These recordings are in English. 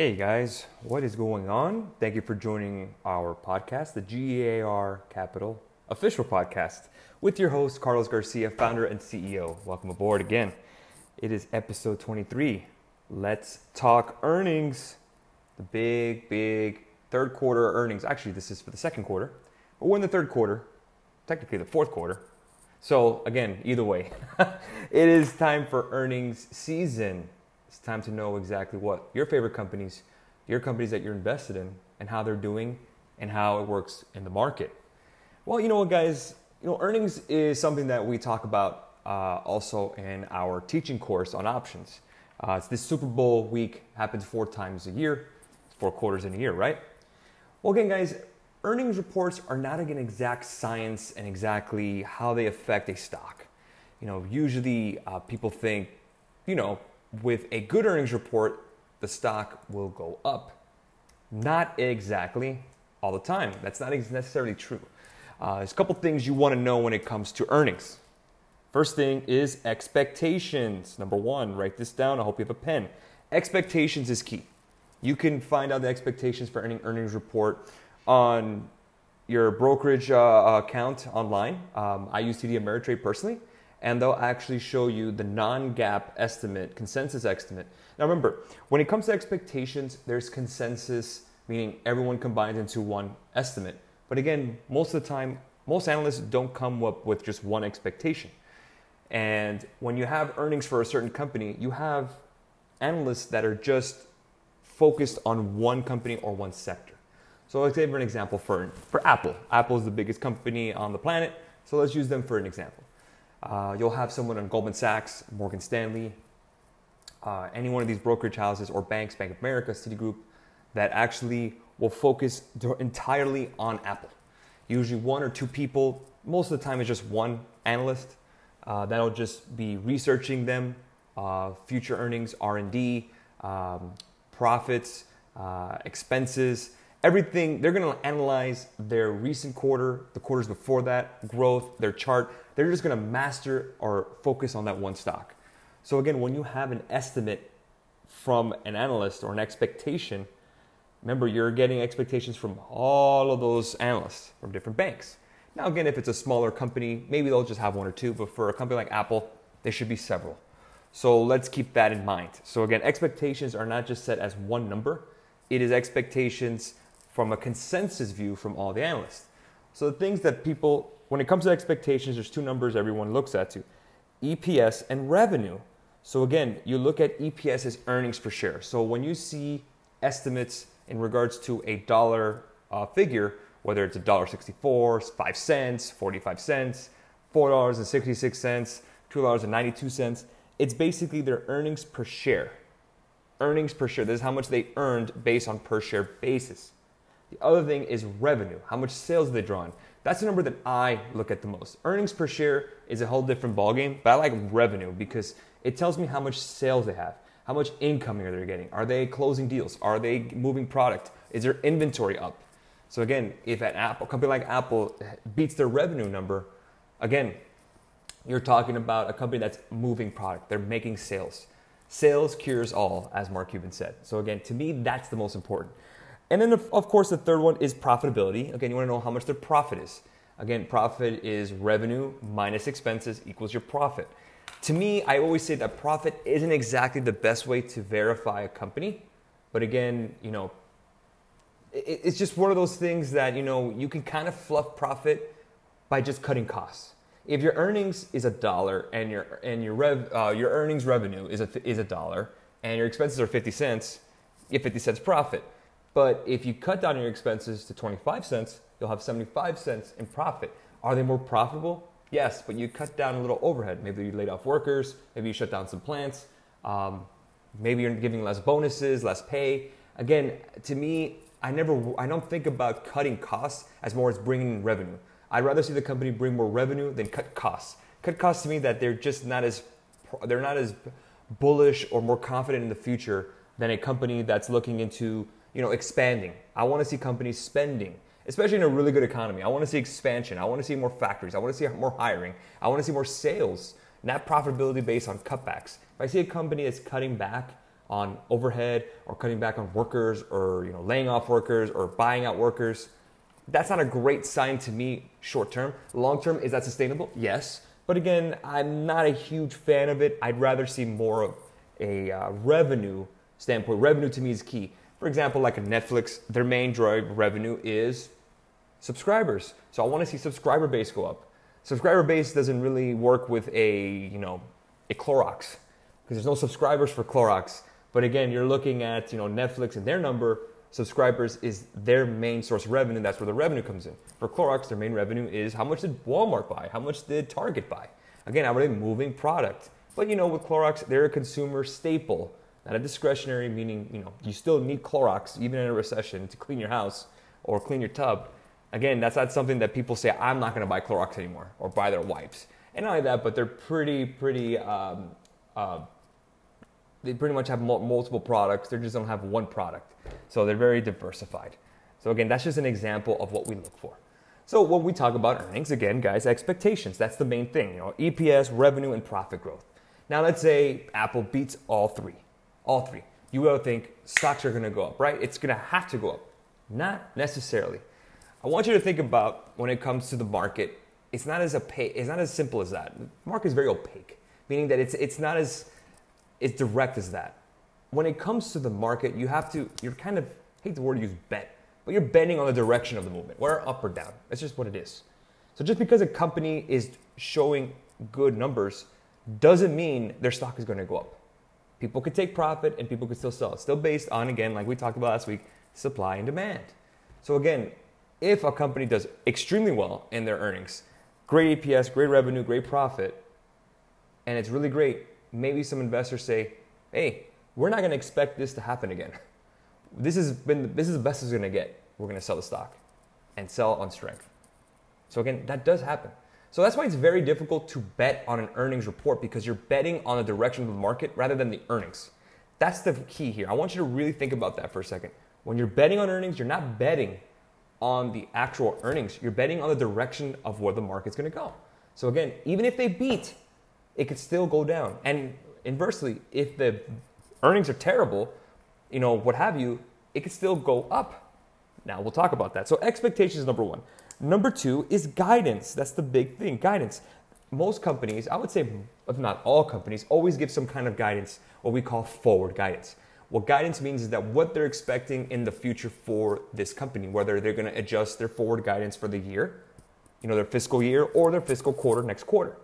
Hey guys, what is going on? Thank you for joining our podcast, the GAR Capital official podcast, with your host, Carlos Garcia, founder and CEO. Welcome aboard again. It is episode 23. Let's talk earnings. The big, big third quarter earnings. Actually, this is for the second quarter, but we're in the third quarter, technically the fourth quarter. So, again, either way, it is time for earnings season. It's time to know exactly what your favorite companies, your companies that you're invested in, and how they're doing and how it works in the market. Well, you know what, guys? You know, earnings is something that we talk about uh, also in our teaching course on options. Uh, it's this Super Bowl week happens four times a year, four quarters in a year, right? Well, again, guys, earnings reports are not an exact science and exactly how they affect a stock. You know, usually uh, people think, you know, with a good earnings report, the stock will go up. Not exactly all the time. That's not necessarily true. Uh, there's a couple things you want to know when it comes to earnings. First thing is expectations. Number one, write this down. I hope you have a pen. Expectations is key. You can find out the expectations for any earnings report on your brokerage uh, account online. Um, I use TD Ameritrade personally, and they'll actually show you the non-GAAP estimate, consensus estimate. Now remember, when it comes to expectations, there's consensus, meaning everyone combines into one estimate. But again, most of the time, most analysts don't come up with just one expectation. And when you have earnings for a certain company, you have analysts that are just focused on one company or one sector. So let's say for an example for, for Apple. Apple is the biggest company on the planet, so let's use them for an example. Uh, you'll have someone on Goldman Sachs, Morgan Stanley, uh, any one of these brokerage houses or banks, Bank of America, Citigroup, that actually will focus entirely on Apple. Usually one or two people, most of the time it's just one analyst uh, that'll just be researching them, uh, future earnings, R&D, um, profits, uh, expenses, everything. They're going to analyze their recent quarter, the quarters before that, growth, their chart. They're just going to master or focus on that one stock. So again, when you have an estimate from an analyst or an expectation, remember you're getting expectations from all of those analysts from different banks. Now, again, if it's a smaller company, maybe they'll just have one or two, but for a company like Apple, there should be several. So let's keep that in mind. So, again, expectations are not just set as one number, it is expectations from a consensus view from all the analysts. So, the things that people, when it comes to expectations, there's two numbers everyone looks at to EPS and revenue. So, again, you look at EPS as earnings per share. So, when you see estimates in regards to a dollar uh, figure, whether it's $1.64, 5 cents, 45 cents, $4.66, $2.92. It's basically their earnings per share. Earnings per share. This is how much they earned based on per share basis. The other thing is revenue. How much sales they draw on. That's the number that I look at the most. Earnings per share is a whole different ballgame, but I like revenue because it tells me how much sales they have, how much income are they getting. Are they closing deals? Are they moving product? Is their inventory up? So again, if an Apple company like Apple beats their revenue number, again, you're talking about a company that's moving product. They're making sales. Sales cures all, as Mark Cuban said. So again, to me, that's the most important. And then, of course, the third one is profitability. Again, you want to know how much their profit is. Again, profit is revenue minus expenses equals your profit. To me, I always say that profit isn't exactly the best way to verify a company. But again, you know, it's just one of those things that you know you can kind of fluff profit by just cutting costs. If your earnings is a dollar and your and your rev uh, your earnings revenue is a is a dollar and your expenses are fifty cents, you get fifty cents profit. But if you cut down your expenses to twenty five cents, you'll have seventy five cents in profit. Are they more profitable? Yes, but you cut down a little overhead. Maybe you laid off workers. Maybe you shut down some plants. Um, maybe you're giving less bonuses, less pay. Again, to me, I never, I don't think about cutting costs as more as bringing in revenue. I'd rather see the company bring more revenue than cut costs. Cut costs to me that they're just not as, they're not as bullish or more confident in the future than a company that's looking into, you know, expanding. I want to see companies spending, especially in a really good economy. I want to see expansion. I want to see more factories. I want to see more hiring. I want to see more sales, not profitability based on cutbacks. If I see a company that's cutting back on overhead or cutting back on workers or you know laying off workers or buying out workers. That's not a great sign to me short term. Long term, is that sustainable? Yes. But again, I'm not a huge fan of it. I'd rather see more of a uh, revenue standpoint. Revenue to me is key. For example, like a Netflix, their main drive revenue is subscribers. So I want to see subscriber base go up. Subscriber base doesn't really work with a, you know, a Clorox because there's no subscribers for Clorox. But again, you're looking at, you know, Netflix and their number subscribers is their main source of revenue. That's where the revenue comes in. For Clorox, their main revenue is how much did Walmart buy? How much did Target buy? Again, are they moving product? But you know, with Clorox, they're a consumer staple, not a discretionary, meaning, you know, you still need Clorox even in a recession to clean your house or clean your tub. Again, that's not something that people say, I'm not going to buy Clorox anymore or buy their wipes. And not only that, but they're pretty, pretty, um, uh, they pretty much have multiple products. They just don't have one product. So they're very diversified. So again, that's just an example of what we look for. So when we talk about earnings, again, guys, expectations. That's the main thing. You know, EPS, revenue, and profit growth. Now let's say Apple beats all three. All three. You will think stocks are gonna go up, right? It's gonna have to go up. Not necessarily. I want you to think about when it comes to the market, it's not as opaque, it's not as simple as that. The market is very opaque, meaning that it's it's not as as direct as that. When it comes to the market, you have to you're kind of I hate the word use bet, but you're betting on the direction of the movement, whether up or down. That's just what it is. So just because a company is showing good numbers doesn't mean their stock is going to go up. People could take profit and people could still sell. Still based on again, like we talked about last week, supply and demand. So again, if a company does extremely well in their earnings, great EPS, great revenue, great profit, and it's really great, maybe some investors say, hey, we're not going to expect this to happen again. This has been this is the best it's going to get. We're going to sell the stock and sell on strength. So again, that does happen. So that's why it's very difficult to bet on an earnings report because you're betting on the direction of the market rather than the earnings. That's the key here. I want you to really think about that for a second. When you're betting on earnings, you're not betting on the actual earnings. You're betting on the direction of where the market's to go. So again, even if they beat, it could still go down. And inversely, if the earnings are terrible, you know, what have you, it could still go up. Now we'll talk about that. So expectations number 1. Number 2 is guidance. That's the big thing, guidance. Most companies, I would say if not all companies, always give some kind of guidance, what we call forward guidance. What guidance means is that what they're expecting in the future for this company, whether they're going to adjust their forward guidance for the year, you know, their fiscal year or their fiscal quarter next quarter.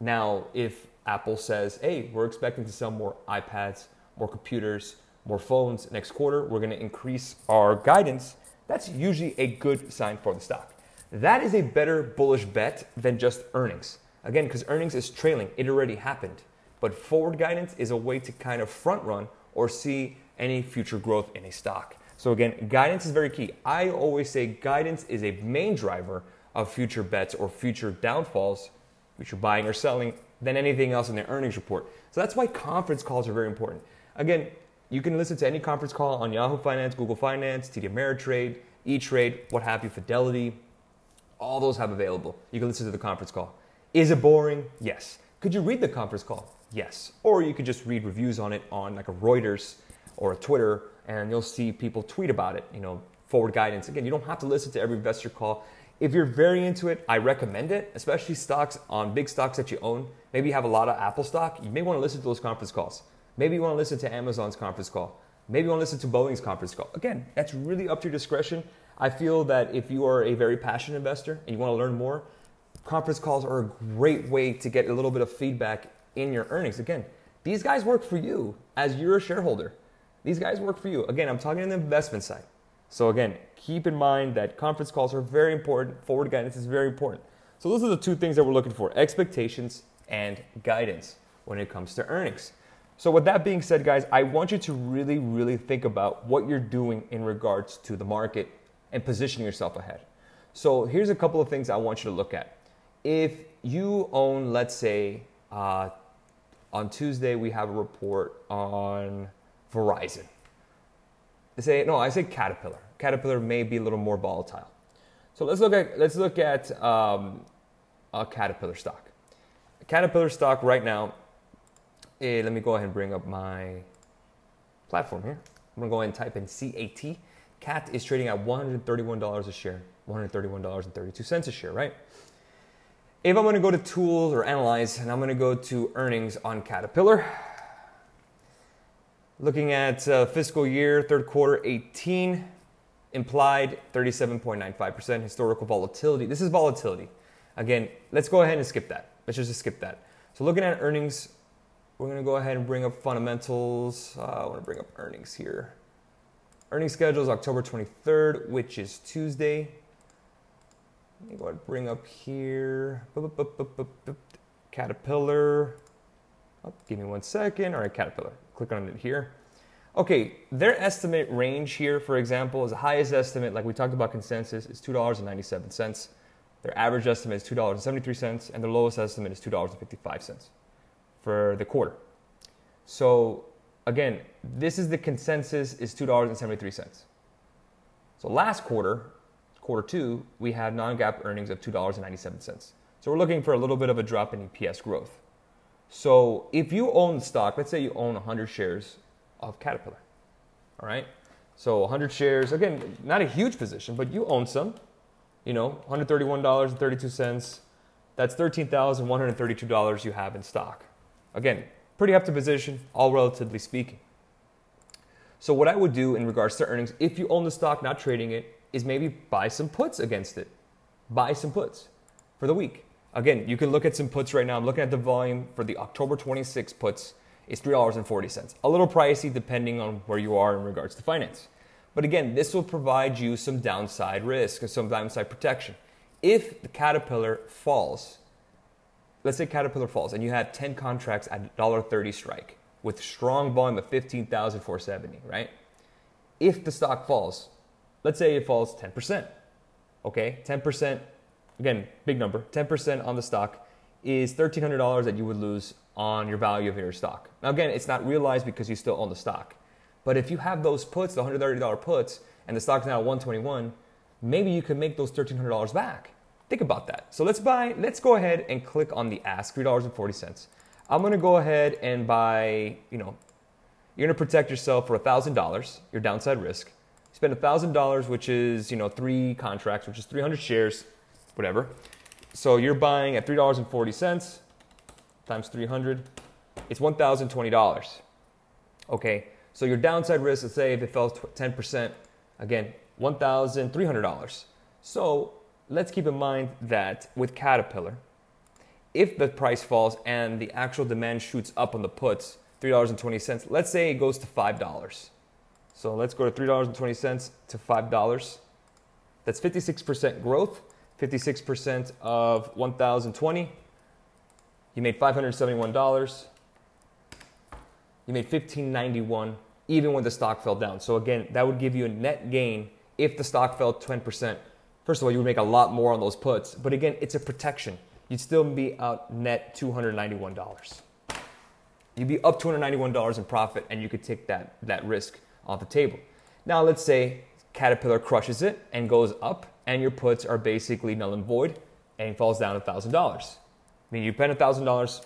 Now, if Apple says, "Hey, we're expecting to sell more iPads, more computers, more phones next quarter, we're going to increase our guidance." That's usually a good sign for the stock. That is a better bullish bet than just earnings. Again, because earnings is trailing, it already happened. But forward guidance is a way to kind of front run or see any future growth in a stock. So again, guidance is very key. I always say guidance is a main driver of future bets or future downfalls, future buying or selling, than anything else in the earnings report. So that's why conference calls are very important. Again, you can listen to any conference call on Yahoo Finance, Google Finance, TD Ameritrade, E-Trade, what have you, Fidelity. All those have available. You can listen to the conference call. Is it boring? Yes. Could you read the conference call? Yes. Or you could just read reviews on it on like a Reuters or a Twitter and you'll see people tweet about it, you know, forward guidance. Again, you don't have to listen to every investor call. If you're very into it, I recommend it, especially stocks on big stocks that you own. Maybe you have a lot of Apple stock. You may want to listen to those conference calls. Maybe you want to listen to Amazon's conference call. Maybe you want to listen to Boeing's conference call. Again, that's really up to your discretion. I feel that if you are a very passionate investor and you want to learn more, conference calls are a great way to get a little bit of feedback in your earnings. Again, these guys work for you as you're a shareholder. These guys work for you. Again, I'm talking on the investment side. So again, keep in mind that conference calls are very important. Forward guidance is very important. So those are the two things that we're looking for: expectations and guidance when it comes to earnings. So with that being said, guys, I want you to really, really think about what you're doing in regards to the market and positioning yourself ahead. So here's a couple of things I want you to look at. If you own, let's say, uh, on Tuesday, we have a report on Verizon. They say, no, I say Caterpillar. Caterpillar may be a little more volatile. So let's look at, let's look at um, a Caterpillar stock. Caterpillar stock right now, eh, let me go ahead and bring up my platform here. I'm gonna go ahead and type in CAT. CAT is trading at $131 a share, $131.32 a share, right? If I'm gonna go to tools or analyze, and I'm gonna go to earnings on Caterpillar, looking at uh, fiscal year, third quarter 18, implied 37.95% historical volatility. This is volatility. Again, let's go ahead and skip that. Let's just skip that. So looking at earnings, we're to go ahead and bring up fundamentals. Uh, I want to bring up earnings here. Earnings schedule is October 23rd, which is Tuesday. Let me go ahead and bring up here. Caterpillar. Oh, give me one second. All right, Caterpillar. Click on it here. Okay, their estimate range here, for example, is the highest estimate, like we talked about consensus, is $2.97. Their average estimate is $2.73, and their lowest estimate is $2.55 for the quarter. So again, this is the consensus is $2.73. So last quarter, quarter two, we had non-GAAP earnings of $2.97. So we're looking for a little bit of a drop in EPS growth. So if you own stock, let's say you own 100 shares of Caterpillar, all right? So 100 shares, again, not a huge position, but you own some you know, $131.32. That's $13,132 you have in stock. Again, pretty up to position, all relatively speaking. So what I would do in regards to earnings, if you own the stock, not trading it, is maybe buy some puts against it. Buy some puts for the week. Again, you can look at some puts right now. I'm looking at the volume for the October 26 puts. It's $3.40. A little pricey depending on where you are in regards to finance. But again, this will provide you some downside risk, and some downside protection. If the Caterpillar falls, let's say Caterpillar falls and you have 10 contracts at $1.30 strike with strong volume of 15,470, right? If the stock falls, let's say it falls 10%, okay? 10%, again, big number, 10% on the stock is $1,300 that you would lose on your value of your stock. Now, again, it's not realized because you still own the stock. But if you have those puts, the $130 puts, and the stock's now at 121, maybe you can make those $1,300 back. Think about that. So let's buy, let's go ahead and click on the ask, $3.40. I'm gonna go ahead and buy, you know, you're gonna protect yourself for $1,000, your downside risk. Spend $1,000, which is, you know, three contracts, which is 300 shares, whatever. So you're buying at $3.40 times 300, it's $1,020. Okay, so your downside risk, let's say if it fell 10%, again, $1,300. So let's keep in mind that with Caterpillar, if the price falls and the actual demand shoots up on the puts, $3.20, let's say it goes to $5. So let's go to $3.20 to $5. That's 56% growth, 56% of 1020. You made $571 you made 1591 even when the stock fell down. So again, that would give you a net gain if the stock fell 10%. First of all, you would make a lot more on those puts, but again, it's a protection. You'd still be out net $291. You'd be up $291 in profit and you could take that, that risk off the table. Now, let's say Caterpillar crushes it and goes up, and your puts are basically null and void and it falls down $1,000. I mean, you spend $1,000,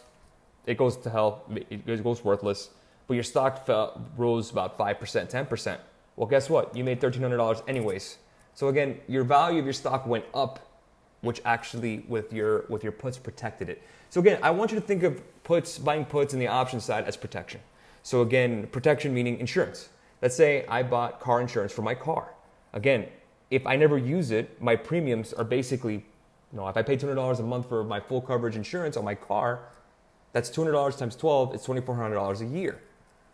it goes to hell, it goes worthless but your stock fell, rose about 5%, 10%. Well, guess what? You made $1,300 anyways. So again, your value of your stock went up, which actually with your, with your puts protected it. So again, I want you to think of puts, buying puts in the option side as protection. So again, protection meaning insurance. Let's say I bought car insurance for my car. Again, if I never use it, my premiums are basically, you know, if I pay $200 a month for my full coverage insurance on my car, that's $200 times 12, it's $2,400 a year.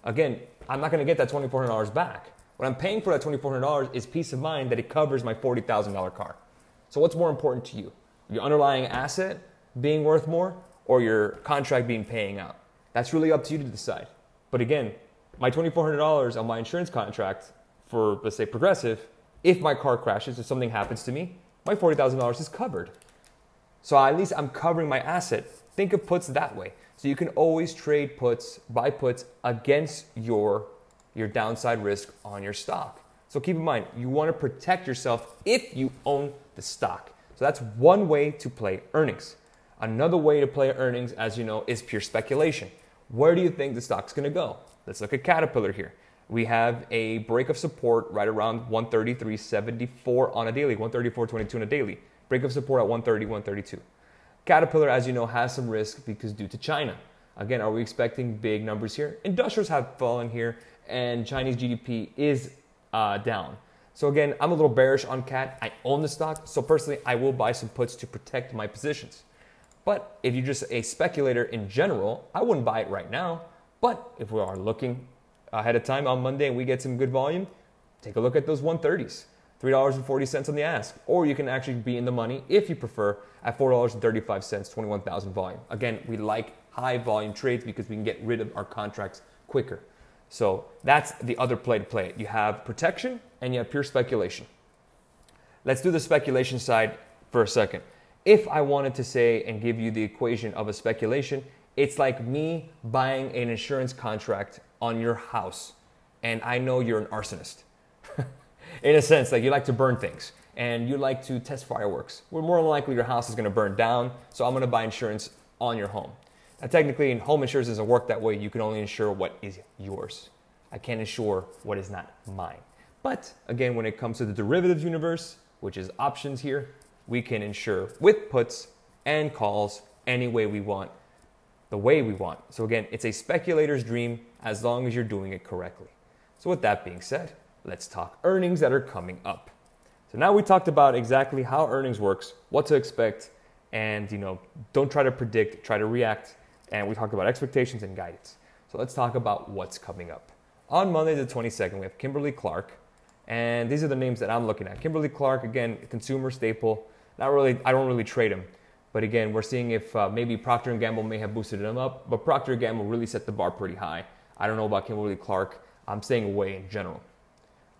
Again, I'm not to get that $2,400 back. What I'm paying for that $2,400 is peace of mind that it covers my $40,000 car. So, what's more important to you? Your underlying asset being worth more or your contract being paying out? That's really up to you to decide. But again, my $2,400 on my insurance contract for, let's say, Progressive, if my car crashes, if something happens to me, my $40,000 is covered. So at least I'm covering my asset. Think of puts that way. So you can always trade puts, buy puts against your, your downside risk on your stock. So keep in mind, you want to protect yourself if you own the stock. So that's one way to play earnings. Another way to play earnings, as you know, is pure speculation. Where do you think the stock's going to go? Let's look at Caterpillar here. We have a break of support right around 133.74 on a daily, 134.22 on a daily. Break of support at 130, 132. Caterpillar, as you know, has some risk because due to China. Again, are we expecting big numbers here? Industrials have fallen here, and Chinese GDP is uh, down. So again, I'm a little bearish on CAT. I own the stock, so personally, I will buy some puts to protect my positions. But if you're just a speculator in general, I wouldn't buy it right now. But if we are looking ahead of time on Monday and we get some good volume, take a look at those 130s. $3.40 on the ask. Or you can actually be in the money if you prefer at $4.35, 21,000 volume. Again, we like high volume trades because we can get rid of our contracts quicker. So that's the other play to play it. You have protection and you have pure speculation. Let's do the speculation side for a second. If I wanted to say and give you the equation of a speculation, it's like me buying an insurance contract on your house and I know you're an arsonist. in a sense, like you like to burn things and you like to test fireworks. Well, more than likely your house is going to burn down, so I'm going to buy insurance on your home. Now, technically, in home insurance doesn't work that way. You can only insure what is yours. I can't insure what is not mine. But again, when it comes to the derivatives universe, which is options here, we can insure with puts and calls any way we want, the way we want. So again, it's a speculator's dream as long as you're doing it correctly. So with that being said, let's talk earnings that are coming up. So now we talked about exactly how earnings works, what to expect, and you know, don't try to predict, try to react. And we talked about expectations and guidance. So let's talk about what's coming up. On Monday the 22nd, we have Kimberly Clark, and these are the names that I'm looking at. Kimberly Clark, again, consumer staple. Not really, I don't really trade them, but again, we're seeing if uh, maybe Procter and Gamble may have boosted them up, but Procter and Gamble really set the bar pretty high. I don't know about Kimberly Clark. I'm staying away in general.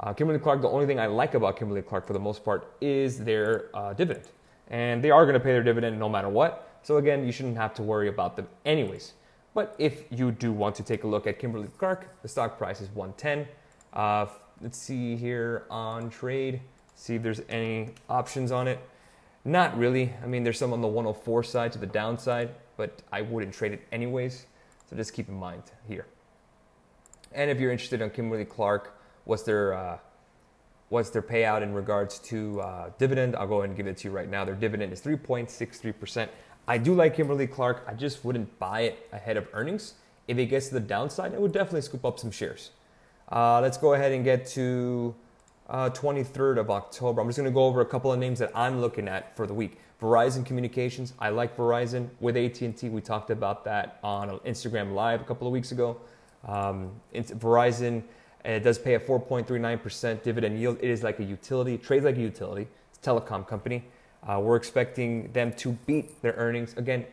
Uh, Kimberly Clark, the only thing I like about Kimberly Clark for the most part is their uh, dividend. And they are going to pay their dividend no matter what. So again, you shouldn't have to worry about them anyways. But if you do want to take a look at Kimberly Clark, the stock price is 110. Uh, let's see here on trade, see if there's any options on it. Not really. I mean, there's some on the 104 side to the downside, but I wouldn't trade it anyways. So just keep in mind here. And if you're interested in Kimberly Clark, what's their uh, what's their payout in regards to uh, dividend? I'll go ahead and give it to you right now. Their dividend is 3.63%. I do like Kimberly Clark. I just wouldn't buy it ahead of earnings. If it gets to the downside, I would definitely scoop up some shares. Uh, let's go ahead and get to uh, 23rd of October. I'm just going to go over a couple of names that I'm looking at for the week. Verizon Communications. I like Verizon with AT&T. We talked about that on Instagram Live a couple of weeks ago. Um, Verizon it does pay a 4.39% dividend yield. It is like a utility, trades like a utility. It's a telecom company. Uh, we're expecting them to beat their earnings. Again,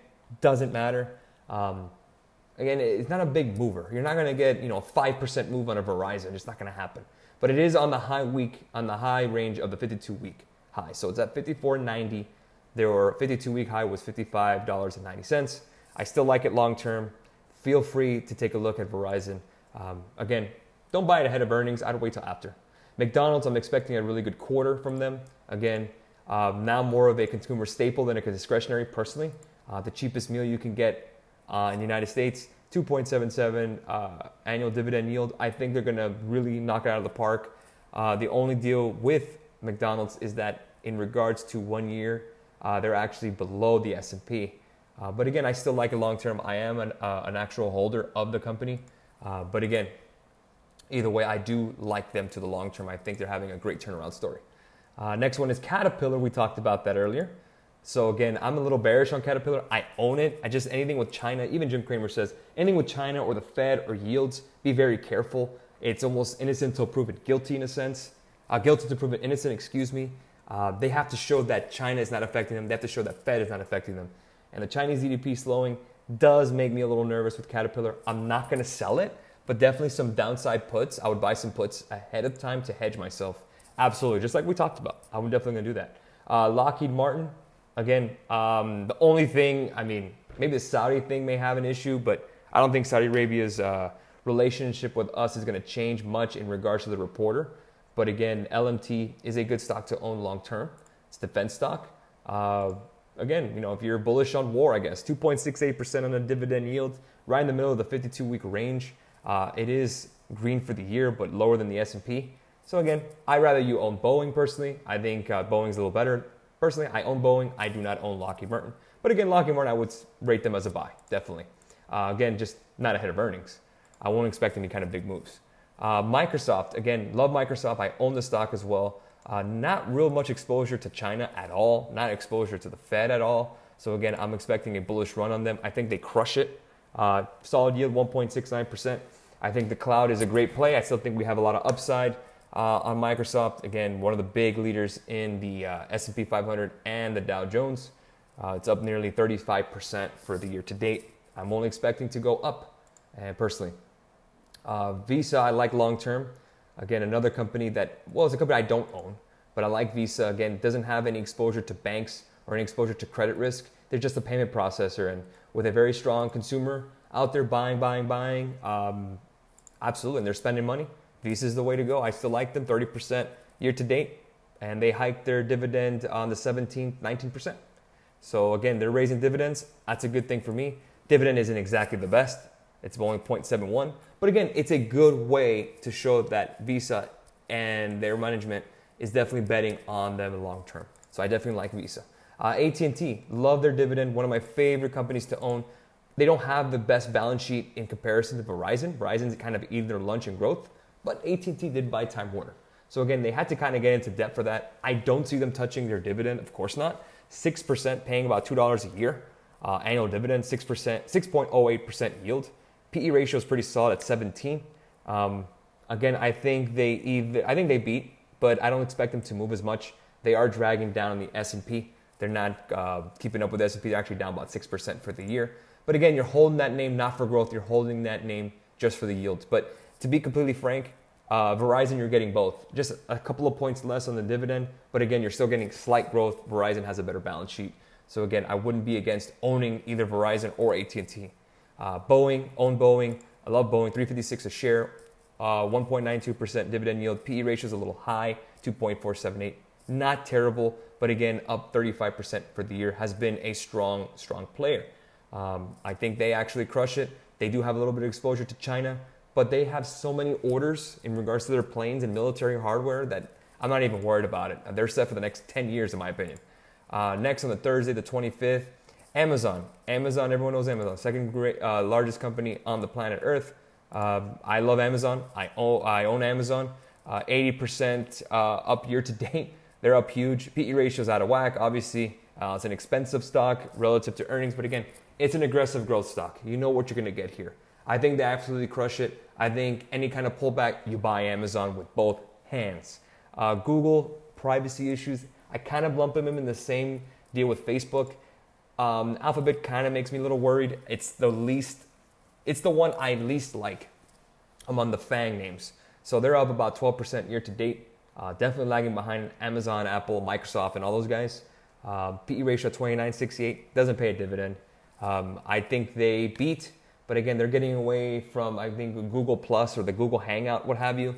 doesn't matter. Um, again, it's not a big mover. You're not going to get you know a five percent move on a Verizon. It's not going to happen. But it is on the high week, on the high range of the 52 week high. So it's at 54.90. Their 52 week high was $55.90. I still like it long term. Feel free to take a look at Verizon. Um, again, don't buy it ahead of earnings. I'd wait till after. McDonald's, I'm expecting a really good quarter from them. Again, um, now more of a consumer staple than a discretionary personally. Uh, the cheapest meal you can get uh, in the United States, 2.77 uh, annual dividend yield. I think they're going to really knock it out of the park. Uh, the only deal with McDonald's is that in regards to one year, uh, they're actually below the S&P. Uh, but again, I still like it long term. I am an, an actual holder of the company. but again, either way, I do like them to the long term. I think they're having a great turnaround story. Uh, next one is Caterpillar. We talked about that earlier. So again, I'm a little bearish on Caterpillar. I own it. I just anything with China. Even Jim Cramer says anything with China or the Fed or yields, be very careful. It's almost innocent until proven guilty in a sense. Uh, guilty to prove it innocent. Excuse me. Uh, they have to show that China is not affecting them. They have to show that Fed is not affecting them. And the Chinese GDP slowing does make me a little nervous with Caterpillar. I'm not going to sell it but definitely some downside puts. I would buy some puts ahead of time to hedge myself. Absolutely, just like we talked about. I'm definitely gonna do that. Uh, Lockheed Martin, again, um, the only thing, I mean, maybe the Saudi thing may have an issue, but I don't think Saudi Arabia's uh, relationship with us is gonna change much in regards to the reporter. But again, LMT is a good stock to own long term. It's defense stock. Uh, again, you know, if you're bullish on war, I guess 2.68% on a dividend yield, right in the middle of the 52 week range. Uh, it is green for the year, but lower than the S&P. So again, I'd rather you own Boeing personally. I think uh, Boeing's a little better. Personally, I own Boeing. I do not own Lockheed Martin. But again, Lockheed Martin, I would rate them as a buy, definitely. Uh, again, just not ahead of earnings. I won't expect any kind of big moves. Uh, Microsoft, again, love Microsoft. I own the stock as well. Uh, not real much exposure to China at all, not exposure to the Fed at all. So again, I'm expecting a bullish run on them. I think they crush it. Uh, solid yield 1.69%. I think the cloud is a great play. I still think we have a lot of upside uh, on Microsoft. Again, one of the big leaders in the uh, S&P 500 and the Dow Jones. Uh, it's up nearly 35% for the year to date. I'm only expecting to go up, and personally. Uh, Visa, I like long term. Again, another company that, well, it's a company I don't own, but I like Visa. Again, it doesn't have any exposure to banks or any exposure to credit risk. They're just a payment processor, and with a very strong consumer out there buying, buying, buying, um, absolutely, and they're spending money. Visa is the way to go. I still like them, 30% year to date, and they hiked their dividend on the 17th, 19%. So again, they're raising dividends. That's a good thing for me. Dividend isn't exactly the best. It's only 0.71. But again, it's a good way to show that Visa and their management is definitely betting on them long term. So I definitely like Visa. Uh, AT&T, love their dividend. One of my favorite companies to own. They don't have the best balance sheet in comparison to Verizon. Verizon's kind of eating their lunch in growth, but AT&T did buy Time Warner. So again, they had to kind of get into debt for that. I don't see them touching their dividend, of course not. 6% paying about $2 a year. Uh, annual dividend, 6%, 6.08% yield. PE ratio is pretty solid at 17. Um, again, I think they either, I think they beat, but I don't expect them to move as much. They are dragging down the S&P. They're not uh, keeping up with the S&P. They're actually down about 6% for the year. But again, you're holding that name not for growth. You're holding that name just for the yields. But to be completely frank, uh, Verizon, you're getting both. Just a couple of points less on the dividend, but again, you're still getting slight growth. Verizon has a better balance sheet. So again, I wouldn't be against owning either Verizon or AT&T. Uh, Boeing, own Boeing. I love Boeing, 356 a share, uh, 1.92% dividend yield. PE ratio is a little high, 2.478. Not terrible, but again, up 35% for the year. Has been a strong, strong player. Um, I think they actually crush it. They do have a little bit of exposure to China, but they have so many orders in regards to their planes and military hardware that I'm not even worried about it. They're set for the next 10 years, in my opinion. Uh, next on the Thursday, the 25th, Amazon. Amazon, everyone knows Amazon, second great, uh, largest company on the planet Earth. Uh, I love Amazon. I own, I own Amazon. 80% uh, uh, up year to date. They're up huge. PE ratio is out of whack. Obviously, uh, it's an expensive stock relative to earnings, but again, it's an aggressive growth stock. You know what you're going to get here. I think they absolutely crush it. I think any kind of pullback, you buy Amazon with both hands. Uh, Google, privacy issues, I kind of lump them in the same deal with Facebook. Um, Alphabet kind of makes me a little worried. It's the least, it's the one I least like among the FANG names. So they're up about 12% year to date. Uh, definitely lagging behind Amazon, Apple, Microsoft, and all those guys. Uh, PE ratio 29.68 doesn't pay a dividend. Um, I think they beat, but again, they're getting away from I think Google Plus or the Google Hangout, what have you.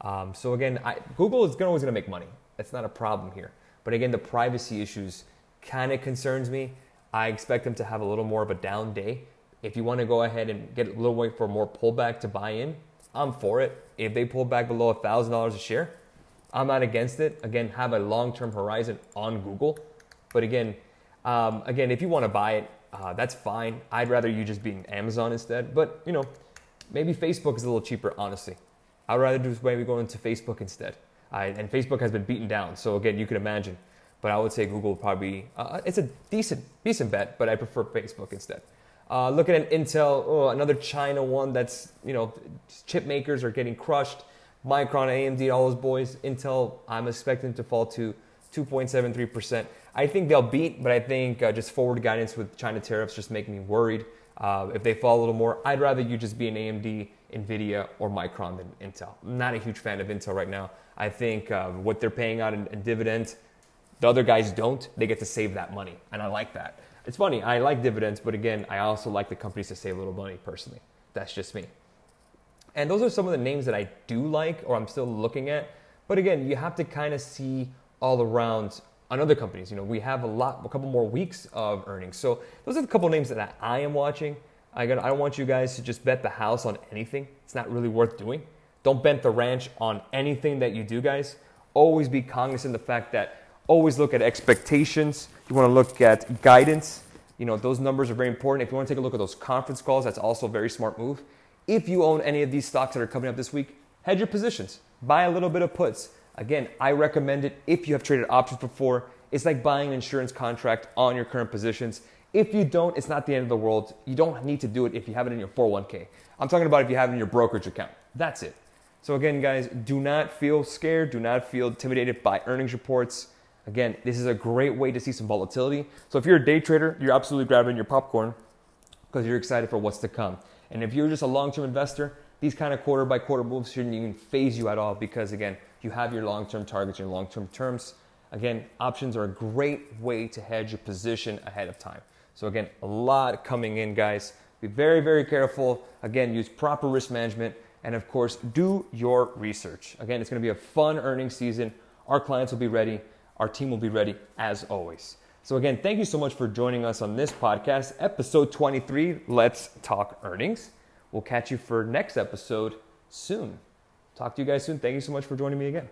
Um, so again, I, Google is always going to make money. That's not a problem here. But again, the privacy issues kind of concerns me. I expect them to have a little more of a down day. If you want to go ahead and get a little way for more pullback to buy in, I'm for it. If they pull back below $1,000 a share, I'm not against it. Again, have a long-term horizon on Google. But again, um, again, if you want to buy it, uh, that's fine. I'd rather you just be in Amazon instead. But you know, maybe Facebook is a little cheaper. Honestly, I'd rather just maybe go into Facebook instead. I, and Facebook has been beaten down. So again, you can imagine. But I would say Google probably uh, it's a decent decent bet, but I prefer Facebook instead. Uh, looking at Intel, oh, another China one that's you know chip makers are getting crushed. Micron, AMD, all those boys. Intel, I'm expecting to fall to 2.73 percent. I think they'll beat, but I think uh, just forward guidance with China tariffs just make me worried. Uh, if they fall a little more, I'd rather you just be an AMD, Nvidia, or Micron than Intel. I'm not a huge fan of Intel right now. I think uh, what they're paying out in, in dividends, the other guys don't. They get to save that money, and I like that. It's funny. I like dividends, but again, I also like the companies to save a little money personally. That's just me. And those are some of the names that I do like, or I'm still looking at. But again, you have to kind of see all around on other companies. You know, we have a lot, a couple more weeks of earnings. So those are the couple names that I am watching. I, got, I don't want you guys to just bet the house on anything. It's not really worth doing. Don't bet the ranch on anything that you do, guys. Always be cognizant of the fact that always look at expectations. You want to look at guidance. You know, those numbers are very important. If you want to take a look at those conference calls, that's also a very smart move. If you own any of these stocks that are coming up this week, hedge your positions. Buy a little bit of puts. Again, I recommend it if you have traded options before. It's like buying an insurance contract on your current positions. If you don't, it's not the end of the world. You don't need to do it if you have it in your 401k. I'm talking about if you have it in your brokerage account. That's it. So, again, guys, do not feel scared. Do not feel intimidated by earnings reports. Again, this is a great way to see some volatility. So, if you're a day trader, you're absolutely grabbing your popcorn because you're excited for what's to come. And if you're just a long term investor, these kind of quarter by quarter moves shouldn't even faze you at all because, again, you have your long term targets, your long term terms. Again, options are a great way to hedge your position ahead of time. So, again, a lot coming in, guys. Be very, very careful. Again, use proper risk management. And of course, do your research. Again, it's going to be a fun earnings season. Our clients will be ready. Our team will be ready as always. So, again, thank you so much for joining us on this podcast, episode 23. Let's talk earnings. We'll catch you for next episode soon. Talk to you guys soon. Thank you so much for joining me again.